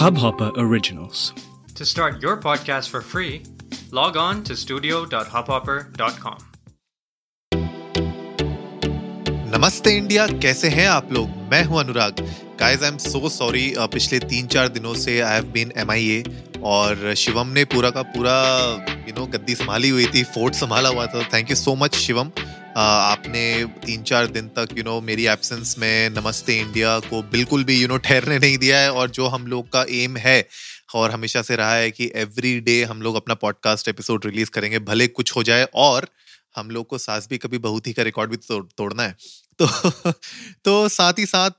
Hubhopper Originals. To start your podcast for free, log on to studio.hubhopper.com. नमस्ते India कैसे हैं आप लोग मैं हूँ Anurag guys I am so sorry पिछले तीन चार दिनों से आई हैव बीन एम और शिवम ने पूरा का पूरा यू नो गद्दी संभाली हुई थी फोर्ट संभाला हुआ था thank you so much Shivam आपने तीन चार दिन तक यू नो मेरी एब्सेंस में नमस्ते इंडिया को बिल्कुल भी यू नो ठहरने नहीं दिया है और जो हम लोग का एम है और हमेशा से रहा है कि एवरी डे हम लोग अपना पॉडकास्ट एपिसोड रिलीज़ करेंगे भले कुछ हो जाए और हम लोग को सास भी कभी बहुत ही का रिकॉर्ड भी तो, तोड़ना है। तो तो साथ ही साथ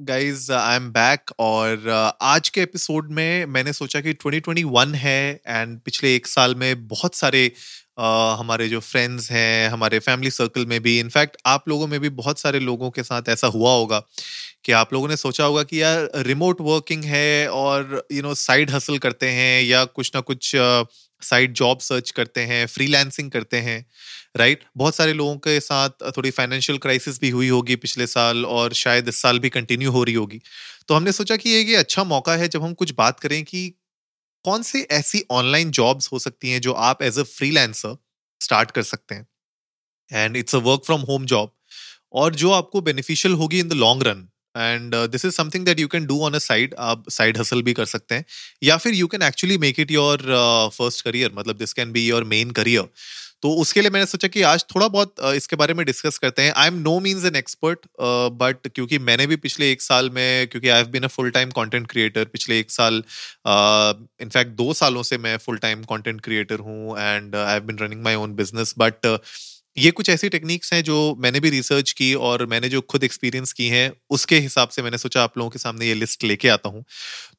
गाइज़ आई एम बैक और आज के एपिसोड में मैंने सोचा कि 2021 है एंड पिछले एक साल में बहुत सारे हमारे जो फ्रेंड्स हैं, हमारे फैमिली सर्कल में भी इनफैक्ट आप लोगों में भी बहुत सारे लोगों के साथ ऐसा हुआ होगा कि आप लोगों ने सोचा होगा कि यार रिमोट वर्किंग है और यू नो साइड हसल करते हैं या कुछ ना कुछ साइड जॉब सर्च करते हैं फ्रीलांसिंग करते हैं राइट right? बहुत सारे लोगों के साथ थोड़ी फाइनेंशियल क्राइसिस भी हुई होगी पिछले साल और शायद इस साल भी कंटिन्यू हो रही होगी तो हमने सोचा कि ये ये अच्छा मौका है जब हम कुछ बात करें कि कौन से ऐसी ऑनलाइन जॉब्स हो सकती हैं जो आप एज अ फ्रीलांसर स्टार्ट कर सकते हैं? And it's a work from home job और जो आपको बेनिफिशियल होगी in the long run and this is something that you can do on a side आप साइड हसल भी कर सकते हैं. या फिर you can actually make it your first career मतलब this can be your main career तो उसके लिए मैंने सोचा कि आज थोड़ा बहुत इसके बारे में डिस्कस करते हैं। I am no means an expert but क्योंकि मैंने भी पिछले एक साल में क्योंकि I have been a full time content creator पिछले एक साल इनफैक्ट uh, दो सालों से मैं फुल टाइम कंटेंट क्रिएटर हूँ and I have been running my own business but ये कुछ ऐसी टेक्निक्स हैं जो मैंने भी रिसर्च की और मैंने जो खुद एक्सपीरियंस की हैं उसके हिसाब से मैंने सोचा आप लोगों के सामने ये लिस्ट लेके आता हूँ।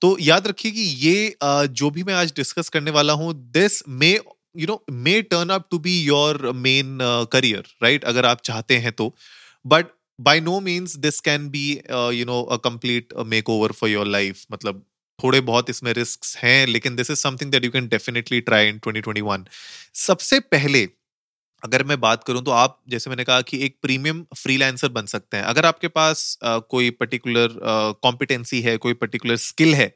तो याद रखिए कि ये जो भी मैं आज डिस्कस करने वाला हूँ this may you know may turn up to be your main career right अगर आप चाहते हैं तो। But by no means this can be you know a complete makeover for your life मतलब थोड़े बहुत इसमें रिस्क हैं लेकिन this is something that you can definitely try in 2021 सबसे पहले अगर मैं बात करूँ तो आप जैसे मैंने कहा कि एक प्रीमियम फ्रीलांसर बन सकते हैं। अगर आपके पास uh, कोई पर्टिकुलर कॉम्पिटेंसी uh, है कोई पर्टिकुलर स्किल है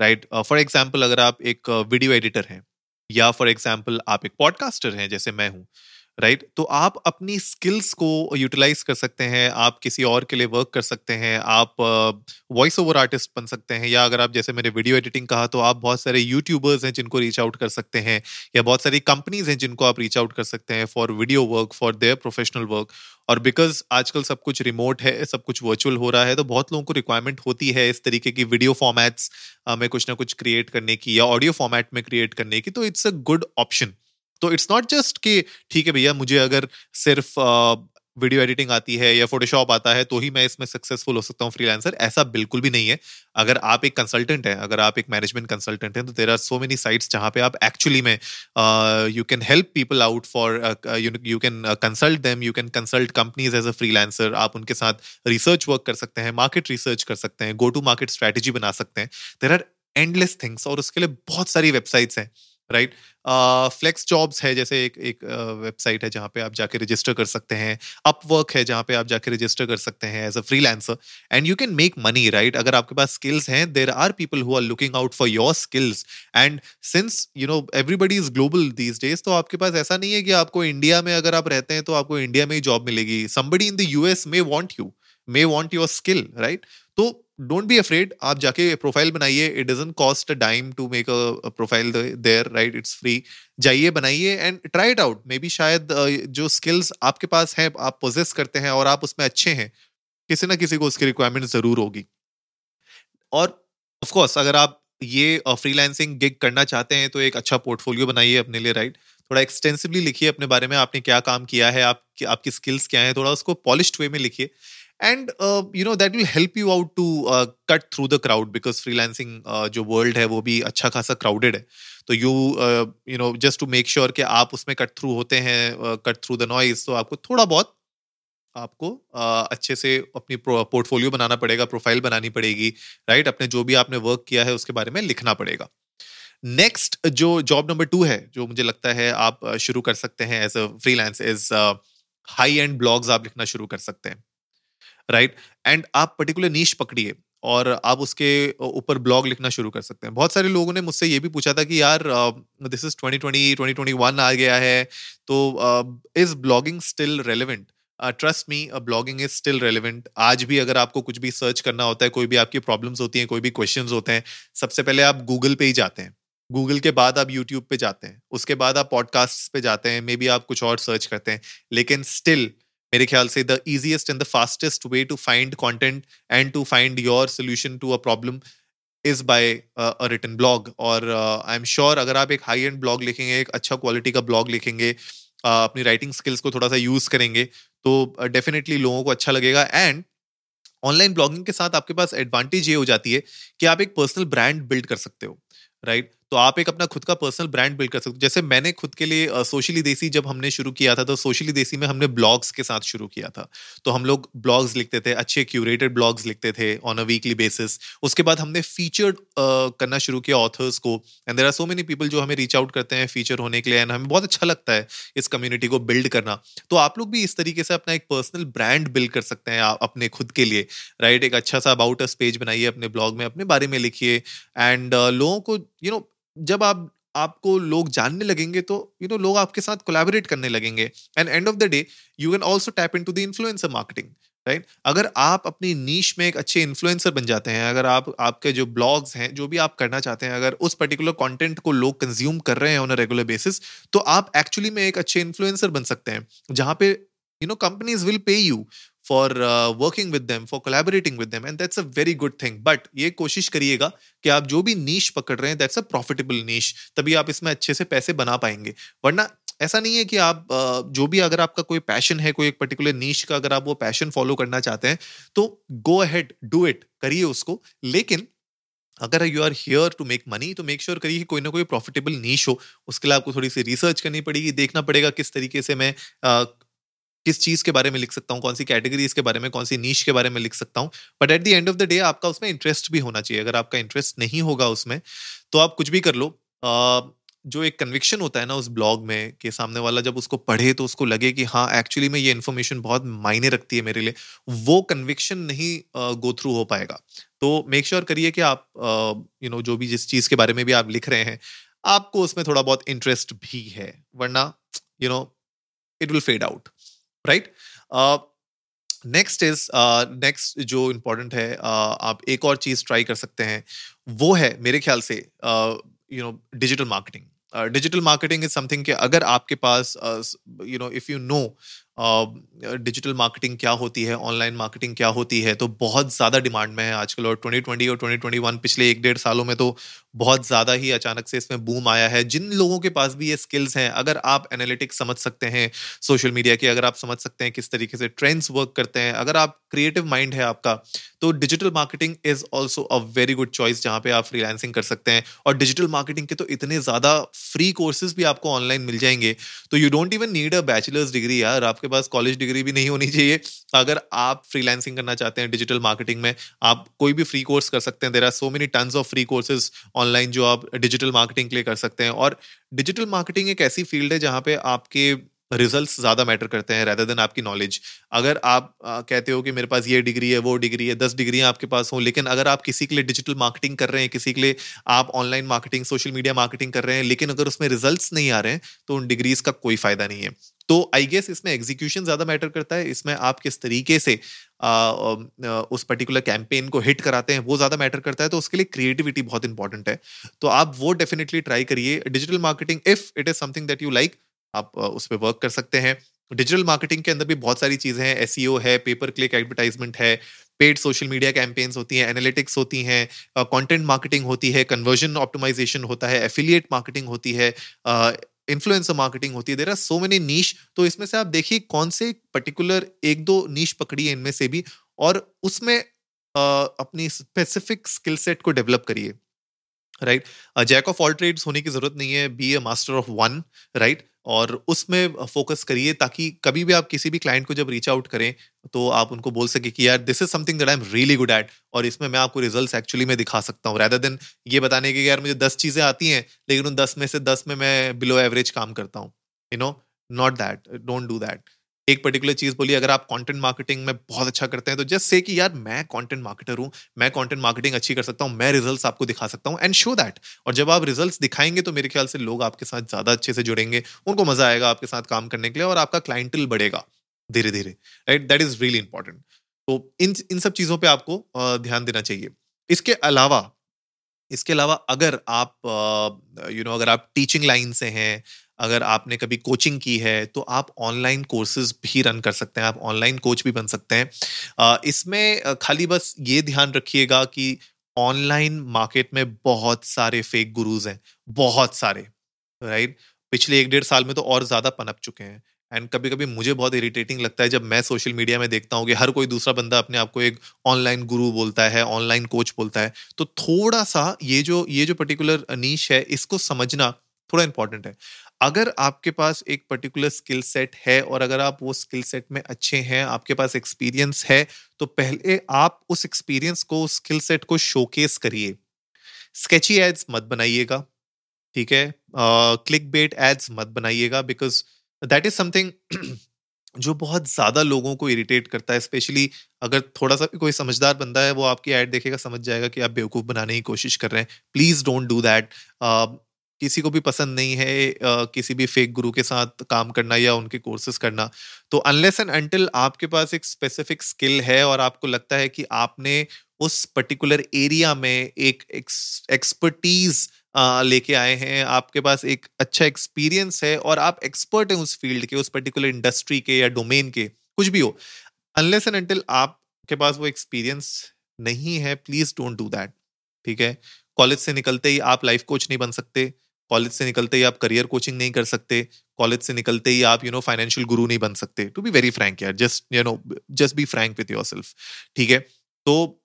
राइट फॉर एग्ज़ाम्पल अगर आप एक वीडियो uh, एडिटर हैं या फॉर एग्ज़ाम्पल आप एक पॉडकास्टर हैं जैसे मैं हूँ। Right right? तो आप अपनी स्किल्स को यूटिलाइज कर सकते हैं, आप किसी और के लिए वर्क कर सकते हैं, आप वॉइस ओवर आर्टिस्ट बन सकते हैं, या अगर आप जैसे मैंने वीडियो एडिटिंग कहा तो आप बहुत सारे यूट्यूबर्स हैं जिनको रीच आउट कर सकते हैं, या बहुत सारी कंपनीज़ हैं जिनको आप रीच आउट कर सकते हैं for video work, for their professional work, और बिकॉज़ आजकल सब कुछ रिमोट है, सब कुछ वर्चुअल हो रहा है तो बहुत लोगों को रिक्वायरमेंट होती है इस तरीके की वीडियो फॉर्मेट्स में कुछ ना कुछ क्रिएट करने की, या ऑडियो फॉर्मेट में क्रिएट करने की तो इट्स अ गुड ऑप्शन तो इट्स नॉट जस्ट कि, ठीक है भैया, मुझे अगर सिर्फ़ वीडियो एडिटिंग आती है या फोटोशॉप आता है तो ही मैं इसमें सक्सेसफुल हो सकता हूँ फ्रीलांसर ऐसा बिल्कुल भी नहीं है। अगर आप एक कंसल्टेंट हैं, अगर आप एक मैनेजमेंट कंसल्टेंट हैं तो there are so many sites जहाँ पे आप एक्चुअली में you can help people out for you can consult them you can consult companies as a freelancer आप उनके साथ रिसर्च वर्क कर सकते हैं मार्केट रिसर्च कर सकते हैं गो टू मार्केट स्ट्रैटेजी बना सकते हैं। देर आर एंडलेस थिंग्स और उसके लिए बहुत सारी वेबसाइट्स हैं। राइट? फ्लेक्स जॉब्स है जैसे एक एक वेबसाइट है जहाँ पे आप जाके रजिस्टर कर सकते हैं। अपवर्क है जहाँ पे आप जाके रजिस्टर कर सकते हैं as a freelancer and you can make money right अगर आपके पास स्किल्स हैं there are people who are looking out for your skills and since you know everybody is global these days तो आपके पास ऐसा नहीं है कि आपको इंडिया में अगर आप रहते हैं तो आपको इंडिया में ही जॉब मिलेगी। Somebody in the US may want you may want your skill right तो डोंट बी अफ्रेड आप जाके प्रोफ़ाइल बनाइए it doesn't cost a dime to make a profile there right it's free जाइए, बनाइए and try it out maybe शायद जो skills आपके पास हैं, आप पोजेस करते हैं और आप उसमें अच्छे हैं, किसी ना किसी को उसकी रिक्वायरमेंट ज़रूर होगी। और ऑफ़ कोर्स अगर आप ये फ्रीलांसिंग गिग करना चाहते हैं तो एक अच्छा पोर्टफोलियो बनाइए अपने लिए राइट थोड़ा एक्सटेंसिवली लिखिए अपने बारे में, आपने क्या काम किया है, आप, आपकी स्किल्स क्या है, थोड़ा उसको पॉलिश वे में लिखिए। And you know that will help you out to cut through the crowd because freelancing जो वर्ल्ड है वो भी अच्छा खासा क्राउडेड है। तो you you know just to make sure कि आप उसमें कट थ्रू होते हैं कट थ्रू द नॉइज़ तो आपको थोड़ा बहुत आपको uh, अच्छे से अपनी पोर्टफोलियो बनाना पड़ेगा प्रोफ़ाइल बनानी पड़ेगी राइट right? अपने जो भी आपने वर्क किया है उसके बारे में लिखना पड़ेगा। नेक्स्ट जो जॉब नंबर टू है जो मुझे लगता है आप uh, शुरू कर सकते हैं as a freelance as high and blogs आप लिखना शुरू कर सकते हैं। राइट एंड आप पर्टिकुलर नीच पकड़िए और आप उसके ऊपर ब्लॉग लिखना शुरू कर सकते हैं। बहुत सारे लोगों ने मुझसे ये भी पूछा था कि यार दिस इज़ 2020 2021 आ गया है तो is blogging still relevant trust me blogging is still relevant आज भी अगर आपको कुछ भी सर्च करना होता है, कोई भी आपकी प्रॉब्लम्स होती हैं, कोई भी क्वेश्चन होते हैं, सबसे पहले आप गूगल पे ही जाते हैं। गूगल के बाद आप यूट्यूब पे जाते हैं। उसके बाद आप पॉडकास्ट पे जाते हैं मे बी आप कुछ और सर्च करते हैं। लेकिन स्टिल मेरे ख्याल से the easiest and the fastest way to find content and to find your solution to a problem is by a blog और आई एम श्योर अगर आप एक हाई एंड ब्लॉग लिखेंगे एक अच्छा क्वालिटी का ब्लॉग लिखेंगे uh, अपनी राइटिंग स्किल्स को थोड़ा सा यूज़ करेंगे तो डेफिनेटली uh, लोगों को अच्छा लगेगा एंड ऑनलाइन ब्लॉगिंग के साथ आपके पास एडवांटेज ये हो जाती है कि आप एक पर्सनल ब्रांड बिल्ड कर सकते हो राइट right? तो आप एक अपना खुद का पर्सनल ब्रांड बिल्ड कर सकते हो। जैसे मैंने खुद के लिए सोशली देसी जब हमने शुरू किया था तो सोशली देसी में हमने ब्लॉग्स के साथ शुरू किया था। तो हम लोग ब्लॉग्स लिखते थे, अच्छे क्यूरेटेड ब्लॉग्स लिखते थे ऑन अ वीकली बेसिस उसके बाद हमने फीचर्ड करना शुरू किया ऑथर्स को। And there are so many people जो हमें रीच आउट करते हैं फीचर होने के लिए। एंड हमें बहुत अच्छा लगता है इस कम्युनिटी को बिल्ड करना। तो आप लोग भी इस तरीके से अपना एक पर्सनल ब्रांड बिल्ड कर सकते हैं अपने खुद के लिए। राइट एक अच्छा सा अबाउट अस पेज बनाइए अपने ब्लॉग में, अपने बारे में लिखिए। एंड लोगों को यू नो जब आप आपको लोग जानने लगेंगे तो यू you नो know, लोग आपके साथ कोलैबोरेट करने लगेंगे। And end of the day you can also tap in to the influencer marketing right अगर आप अपनी नीच में एक अच्छे इन्फ्लुएंसर बन जाते हैं अगर आप आपके जो ब्लॉग्स हैं जो भी आप करना चाहते हैं अगर उस पर्टिकुलर कंटेंट को लोग कंज्यूम कर रहे हैं ऑन अ रेगुलर बेसिस तो आप एक्चुअली में एक अच्छे इन्फ्लुएंसर बन सकते हैं जहाँ पे you know companies will pay you for working with them for collaborating with them and that's a very good thing but ये कोशिश करिएगा कि आप जो भी नीच पकड़ रहे हैं दैट्स अ प्रॉफिटेबल नीच तभी आप इसमें अच्छे से पैसे बना पाएँगे। वरना ऐसा नहीं है कि आप uh, जो भी अगर आपका कोई पैशन है कोई एक पर्टिकुलर नीच का अगर आप वो पैशन फॉलो करना चाहते हैं तो गो अहेड डू इट करिए उसको। लेकिन अगर you are here to make money तो मेक श्योर करिए कि कोई ना कोई प्रॉफिटेबल नीच हो। उसके लिए आपको थोड़ी सी रिसर्च करनी पड़ेगी देखना पड़ेगा किस तरीके से मैं uh, किस चीज़ के बारे में लिख सकता हूँ, कौन सी कैटेगरीज के बारे में, कौन सी नीच के बारे में लिख सकता हूँ। But at the end of the day आपका उसमें इंटरेस्ट भी होना चाहिए। अगर आपका इंटरेस्ट नहीं होगा उसमें तो आप कुछ भी कर लो। जो एक कन्विक्शन होता है ना उस ब्लॉग में कि सामने वाला जब उसको पढ़े तो उसको लगे कि हाँ एक्चुअली में ये इन्फॉर्मेशन बहुत मायने रखती है मेरे लिए। वो कन्विक्शन नहीं गो थ्रू हो पाएगा। तो मेक श्योर करिए कि आप यू नो जो भी जिस चीज़ के बारे में भी आप लिख रहे हैं, आपको उसमें थोड़ा बहुत इंटरेस्ट भी है। वरना you know it will fade out right next is next जो इम्पोर्टेंट है uh, आप एक और चीज़ ट्राई कर सकते हैं वो है मेरे ख्याल से you know digital marketing digital marketing is something कि अगर आपके पास you know if you know digital marketing क्या होती है ऑनलाइन मार्केटिंग क्या होती है तो बहुत ज़्यादा डिमांड में है आजकल और 2020 और 2021 पिछले एक डेढ़ सालों में तो बहुत ज़्यादा ही अचानक से इसमें बूम आया है। जिन लोगों के पास भी ये स्किल्स हैं, अगर आप एनालिटिक्स समझ सकते हैं सोशल मीडिया के अगर आप समझ सकते हैं किस तरीके से ट्रेंड्स वर्क करते हैं, अगर आप क्रिएटिव माइंड है आपका तो digital marketing is also a very good choice जहाँ पे आप फ्रीलांसिंग कर सकते हैं। और डिजिटल मार्केटिंग के तो इतने ज़्यादा फ्री कोर्सेज भी आपको ऑनलाइन मिल जाएँगे तो you don't even need a bachelor's degree यार आपके पास कॉलेज डिग्री भी नहीं होनी चाहिए। अगर आप फ्रीलैंसिंग करना चाहते हैं डिजिटल मार्केटिंग में, आप कोई भी फ्री कोर्स कर सकते हैं। There are so many ton of free courses online जो आप डिजिटल मार्केटिंग के लिए कर सकते हैं। और डिजिटल मार्केटिंग एक ऐसी फ़ील्ड है जहाँ पे आपके रिजल्ट्स ज़्यादा मैटर करते हैं रेदर देन आपकी नॉलेज अगर आप आ, कहते हो कि मेरे पास ये डिग्री है वो डिग्री है दस डिग्रियाँ आपके पास हों लेकिन अगर आप किसी के लिए डिजिटल मार्केटिंग कर रहे हैं किसी के लिए आप online marketing social media marketing कर रहे हैं लेकिन अगर उसमें रिज़ल्ट नहीं आ रहे हैं तो उन डिग्रीज का कोई फ़ायदा नहीं है। तो आई गेस इसमें एग्जीक्यूशन ज़्यादा मैटर करता है इसमें आप किस तरीके से आ, उस पर्टिकुलर कैंपेन को हिट कराते हैं वो ज़्यादा मैटर करता है तो उसके लिए क्रिएटिविटी बहुत इंपॉर्टेंट है। तो आप वो डेफिनेटली ट्राई करिए। Digital marketing if it is something that you like आप उस पर वर्क कर सकते हैं। डिजिटल मार्केटिंग के अंदर भी बहुत सारी चीज़ें हैं। एस e है पेपर क्लिक एडवर्टाइजमेंट है पेड सोशल मीडिया कैंपेन्स होती हैं एनालिटिक्स होती हैं कंटेंट मार्केटिंग होती है कन्वर्जन ऑप्टिमाइजेशन होता है एफिलिएट मार्केटिंग होती है इन्फ्लुएंसर मार्केटिंग होती है। देर आर सो मेनी नीच तो इसमें से आप देखिए कौन से पर्टिकुलर एक दो नीच पकड़ी है इनमें से भी और उसमें आ, अपनी स्पेसिफिक स्किल सेट को डेवलप करिए। Right jack of all trades होने की ज़रूरत नहीं है be a master of one right और उसमें फोकस करिए ताकि कभी भी आप किसी भी क्लाइंट को जब रीच आउट करें तो आप उनको बोल सके कि यार this is something that I am really good at और इसमें मैं आपको रिजल्ट्स एक्चुअली में दिखा सकता हूँ। रैदर देन ये बताने के यार, मुझे दस चीज़ें आती हैं, लेकिन उन दस में से दस में मैं बिलो एवरेज काम करता हूँ। You know not that don't do that एक पर्टिकुलर चीज़ बोली अगर आप कंटेंट मार्केटिंग में बहुत अच्छा करते हैं तो जस्ट से कि यार, मैं कंटेंट मार्केटर हूँ, मैं कंटेंट मार्केटिंग अच्छी कर सकता हूँ, मैं रिजल्ट्स आपको दिखा सकता हूँ एंड शो दैट और जब आप रिजल्ट्स दिखाएँगे तो मेरे ख्याल से लोग आपके साथ ज़्यादा अच्छे से जुड़ेंगे, उनको मज़ा आएगा आपके साथ काम करने के लिए और आपका क्लाइंटल बढ़ेगा धीरे धीरे right that is really important तो इन इन सब चीज़ों पे आपको ध्यान देना चाहिए। इसके अलावा इसके अलावा अगर आप यू नो अगर आप टीचिंग लाइन से हैं अगर आपने कभी कोचिंग की है तो आप ऑनलाइन कोर्सेज भी रन कर सकते हैं, आप ऑनलाइन कोच भी बन सकते हैं। इसमें खाली बस ये ध्यान रखिएगा कि ऑनलाइन मार्केट में बहुत सारे फेक गुरुज हैं, बहुत सारे राइट पिछले एक डेढ़ साल में तो और ज़्यादा पनप चुके हैं। एंड कभी कभी मुझे बहुत इरिटेटिंग लगता है जब मैं सोशल मीडिया में देखता हूँ कि हर कोई दूसरा बंदा अपने आप को एक ऑनलाइन गुरु बोलता है ऑनलाइन कोच बोलता है। तो थोड़ा सा ये जो ये जो पर्टिकुलर नीच है, इसको समझना थोड़ा इंपॉर्टेंट है। अगर आपके पास एक पर्टिकुलर स्किल सेट है और अगर आप वो स्किल सेट में अच्छे हैं, आपके पास एक्सपीरियंस है तो पहले आप उस एक्सपीरियंस को, उस स्किल सेट को शोकेस करिए। स्केची एड्स मत बनाइएगा, ठीक है? क्लिक बेट एड्स मत बनाइएगा बिकॉज़ दैट इज़ समथिंग जो बहुत ज़्यादा लोगों को इरिटेट करता है स्पेशली अगर थोड़ा सा कोई समझदार बंदा है, वो आपकी एड देखेगा, समझ जाएगा कि आप बेवकूफ़ बनाने की कोशिश कर रहे हैं। प्लीज़ डोंट डू दैट किसी को भी पसंद नहीं है किसी भी फेक गुरु के साथ काम करना या उनके कोर्सेज करना तो अनलेस एंड अनटिल आपके पास एक स्पेसिफिक स्किल है और आपको लगता है कि आपने उस पर्टिकुलर एरिया में एक एक्सपर्टीज लेके आए हैं, आपके पास एक अच्छा एक्सपीरियंस है और आप एक्सपर्ट हैं उस फ़ील्ड के, उस पर्टिकुलर इंडस्ट्री के या डोमेन के, कुछ भी हो अनलेस एंड अनटिल आपके पास वो एक्सपीरियंस नहीं है प्लीज़ डोंट डू दैट ठीक है? कॉलेज से निकलते ही आप लाइफ कोच नहीं बन सकते कॉलेज से निकलते ही आप करियर कोचिंग नहीं कर सकते कॉलेज से निकलते ही आप यू नो फाइनेंशियल गुरु नहीं बन सकते। टू बी वेरी फ्रैंक यार just you know just be frank with yourself ठीक है? तो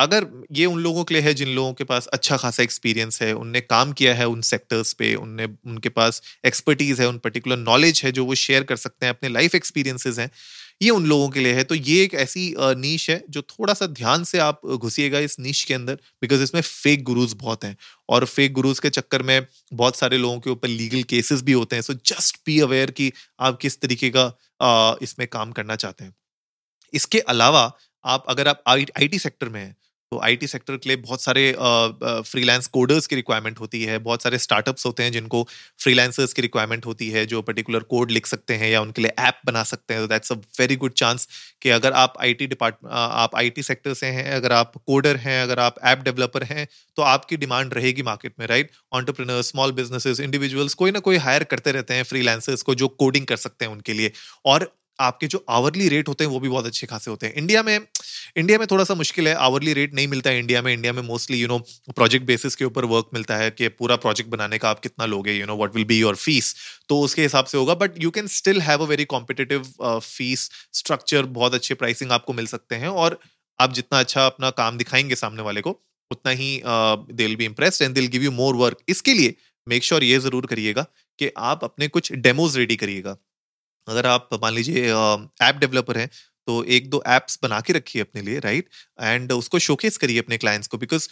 अगर ये उन लोगों के लिए है जिन लोगों के पास अच्छा खासा एक्सपीरियंस है, उनने काम किया है उन सेक्टर्स पे, उनने, उनके पास एक्सपर्टीज है, उन पर्टिकुलर नॉलेज है जो वो शेयर कर सकते हैं, अपने लाइफ एक्सपीरियंसेस हैं ये उन लोगों के लिए है। तो ये एक ऐसी नीश है जो थोड़ा सा ध्यान से आप घुसिएगा इस नीश के अंदर बिकॉज़ इसमें फेक गुरुज बहुत हैं। और फेक गुरुज के चक्कर में बहुत सारे लोगों के ऊपर लीगल केसेस भी होते हैं। सो जस्ट बी अवेयर कि आप किस तरीके का इसमें काम करना चाहते हैं। इसके अलावा आप, अगर आप आई टी सेक्टर में हैं तो आईटी सेक्टर के लिए बहुत सारे फ्रीलांस कोडर्स की रिक्वायरमेंट होती है, बहुत सारे स्टार्टअप्स होते हैं जिनको फ्रीलांसर्स की रिक्वायरमेंट होती है, जो पर्टिकुलर कोड लिख सकते हैं या उनके लिए ऐप बना सकते हैं। तो that's a very good chance कि अगर आप आईटी डिपार्ट आप आईटी सेक्टर से हैं, अगर आप कोडर हैं, अगर आप ऐप डेवलपर हैं तो आपकी डिमांड रहेगी मार्केट में right entrepreneur small businesses individuals कोई ना कोई हायर करते रहते हैं फ्रीलांसर्स को जो कोडिंग कर सकते हैं उनके लिए। और आपके जो आवरली रेट होते हैं, वो भी बहुत अच्छे खासे होते हैं। इंडिया में इंडिया में थोड़ा सा मुश्किल है। आवरली रेट नहीं मिलता है इंडिया में। इंडिया में mostly you know project basis के ऊपर वर्क मिलता है कि पूरा प्रोजेक्ट बनाने का आप कितना लोगे you know what will be your fees तो उसके हिसाब से होगा but you can still have a very competitive fees structure बहुत अच्छे प्राइसिंग आपको मिल सकते हैं, और आप जितना अच्छा अपना काम दिखाएँगे सामने वाले को, उतना ही they will be impressed and they'll give you more work इसके लिए मेक श्योर sure ये ज़रूर करिएगा कि आप अपने कुछ डेमोज रेडी करिएगा। अगर आप मान लीजिए ऐप डेवलपर हैं तो एक दो एप्स बना के रखिए अपने लिए, राइट? एंड उसको शोकेस करिए अपने क्लाइंट्स को, बिकॉज़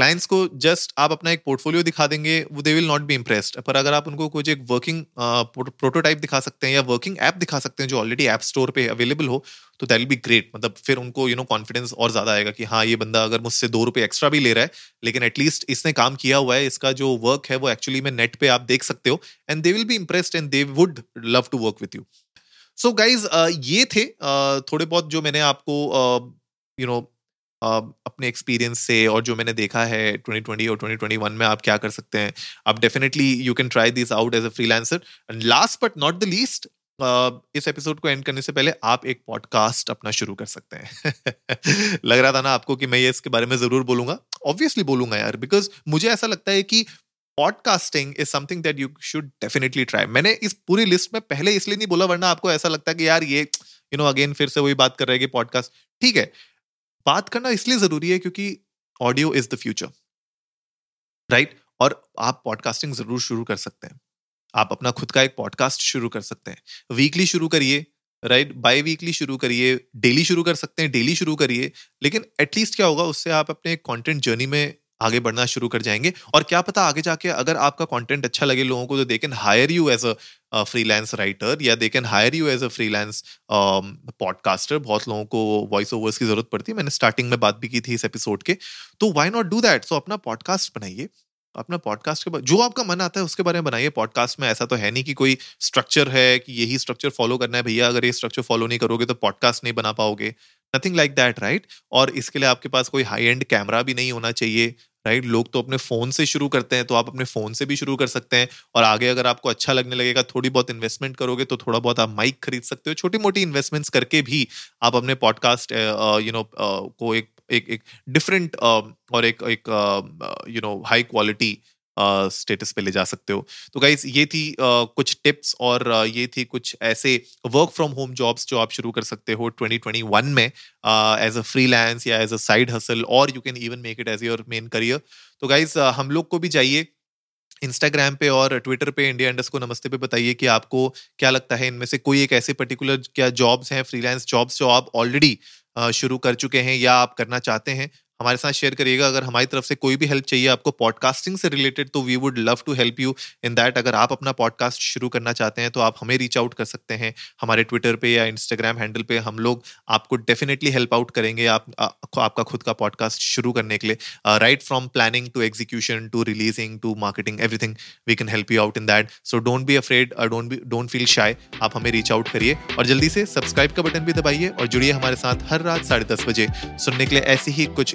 क्लाइंट्स को जस्ट आप अपना एक पोर्टफोलियो दिखा देंगे वो they will not be impressed पर अगर आप उनको कुछ एक वर्किंग प्रोटोटाइप दिखा सकते हैं या वर्किंग ऐप दिखा सकते हैं जो ऑलरेडी ऐप स्टोर पे अवेलेबल हो तो दैट विल बी ग्रेट मतलब फिर उनको यू नो कॉन्फिडेंस और ज़्यादा आएगा कि हाँ ये बंदा अगर मुझसे दो रुपए एक्स्ट्रा भी ले रहा है लेकिन एटलीस्ट इसने काम किया हुआ है इसका जो वर्क है वो एक्चुअली में नेट पे आप देख सकते हो and they will be impressed and they would love to work with you so guys ये थे uh, थोड़े बहुत जो मैंने आपको यू uh, नो uh, अपने एक्सपीरियंस से और जो मैंने देखा है 2020 और 2021 में आप क्या कर सकते हैं। आप definitely you can try this out as a freelancer and last but not the least इस एपिसोड को एंड करने से पहले आप एक पॉडकास्ट अपना शुरू कर सकते हैं। लग रहा था ना आपको कि मैं ये इसके बारे में ज़रूर बोलूँगा। ऑब्वियसली बोलूँगा यार बिकॉज़ मुझे ऐसा लगता है कि podcasting is something that you should definitely try मैंने इस पूरी लिस्ट में पहले इसलिए नहीं बोला, वरना आपको ऐसा लगता है कि यार ये यू नो अगेन फिर से वही बात कर रहे हैं कि पॉडकास्ट ठीक है बात करना इसलिए ज़रूरी है क्योंकि audio is the future right और आप पॉडकास्टिंग ज़रूर शुरू कर सकते हैं। आप अपना खुद का एक पॉडकास्ट शुरू कर सकते हैं। वीकली शुरू करिए राइट बाई वीकली शुरू करिए डेली शुरू कर सकते हैं डेली शुरू करिए। लेकिन एटलीस्ट क्या होगा, उससे आप अपने कंटेंट जर्नी में आगे बढ़ना शुरू कर जाएँगे। और क्या पता आगे जाके अगर आपका कंटेंट अच्छा लगे लोगों को तो they can hire you as a freelance writer या they can hire you as a freelance podcaster बहुत लोगों को वॉइस ओवर्स की ज़रूरत पड़ती है। मैंने स्टार्टिंग में बात भी की थी इस एपिसोड के। तो why not do that so अपना पॉडकास्ट बनाइए। अपना पॉडकास्ट के जो आपका मन आता है उसके बारे में बनाइए। पॉडकास्ट में ऐसा तो है नहीं कि कोई स्ट्रक्चर है कि यही स्ट्रक्चर फॉलो करना है, भैया, अगर ये स्ट्रक्चर फॉलो नहीं करोगे तो पॉडकास्ट नहीं बना पाओगे। नथिंग लाइक दैट राइट और इसके लिए आपके पास कोई हाई एंड कैमरा भी नहीं होना चाहिए। राइट? लोग तो अपने फ़ोन से शुरू करते हैं तो आप अपने फ़ोन से भी शुरू कर सकते हैं और आगे अगर आपको अच्छा लगने लगेगा थोड़ी बहुत इन्वेस्टमेंट करोगे तो थोड़ा बहुत आप माइक खरीद सकते हो। छोटी मोटी इन्वेस्टमेंट्स करके भी आप अपने पॉडकास्ट यू नो को एक एक एक डिफरेंट और एक एक you know high quality status पे ले जा सकते हो। तो गाइज़ ये थी uh, कुछ टिप्स और uh, ये थी कुछ ऐसे वर्क फ्रॉम होम जॉब्स जो आप शुरू कर सकते हो 2021 में एज अ फ्रीलांस या एज अ साइड हसल और you can even make it as your main career तो गाइज़ uh, हम लोग को भी जाइए इंस्टाग्राम पे और ट्विटर पे इंडिया इंडस को नमस्ते पे बताइए कि आपको क्या लगता है इनमें से कोई एक ऐसे पर्टिकुलर क्या जॉब्स हैं फ्रीलांस जॉब्स जो आप ऑलरेडी शुरू कर चुके हैं या आप करना चाहते हैं। हमारे साथ शेयर करिएगा। अगर हमारी तरफ़ से कोई भी हेल्प चाहिए आपको पॉडकास्टिंग से रिलेटेड तो we would love to help you in that अगर आप अपना पॉडकास्ट शुरू करना चाहते हैं तो आप हमें रीच आउट कर सकते हैं। हमारे ट्विटर पे या इंस्टाग्राम हैंडल पे हम लोग आपको डेफिनेटली हेल्प आउट करेंगे आप आ, आपका खुद का पॉडकास्ट शुरू करने के लिए। Right from planning to execution to releasing to marketing everything we can help you out in that so don't be afraid don't be don't feel shy आप हमें रीच आउट करिए और जल्दी से सब्सक्राइब का बटन भी दबाइए और जुड़िए हमारे साथ हर रात साढ़े दस बजे। सुनने के लिए ऐसी ही कुछ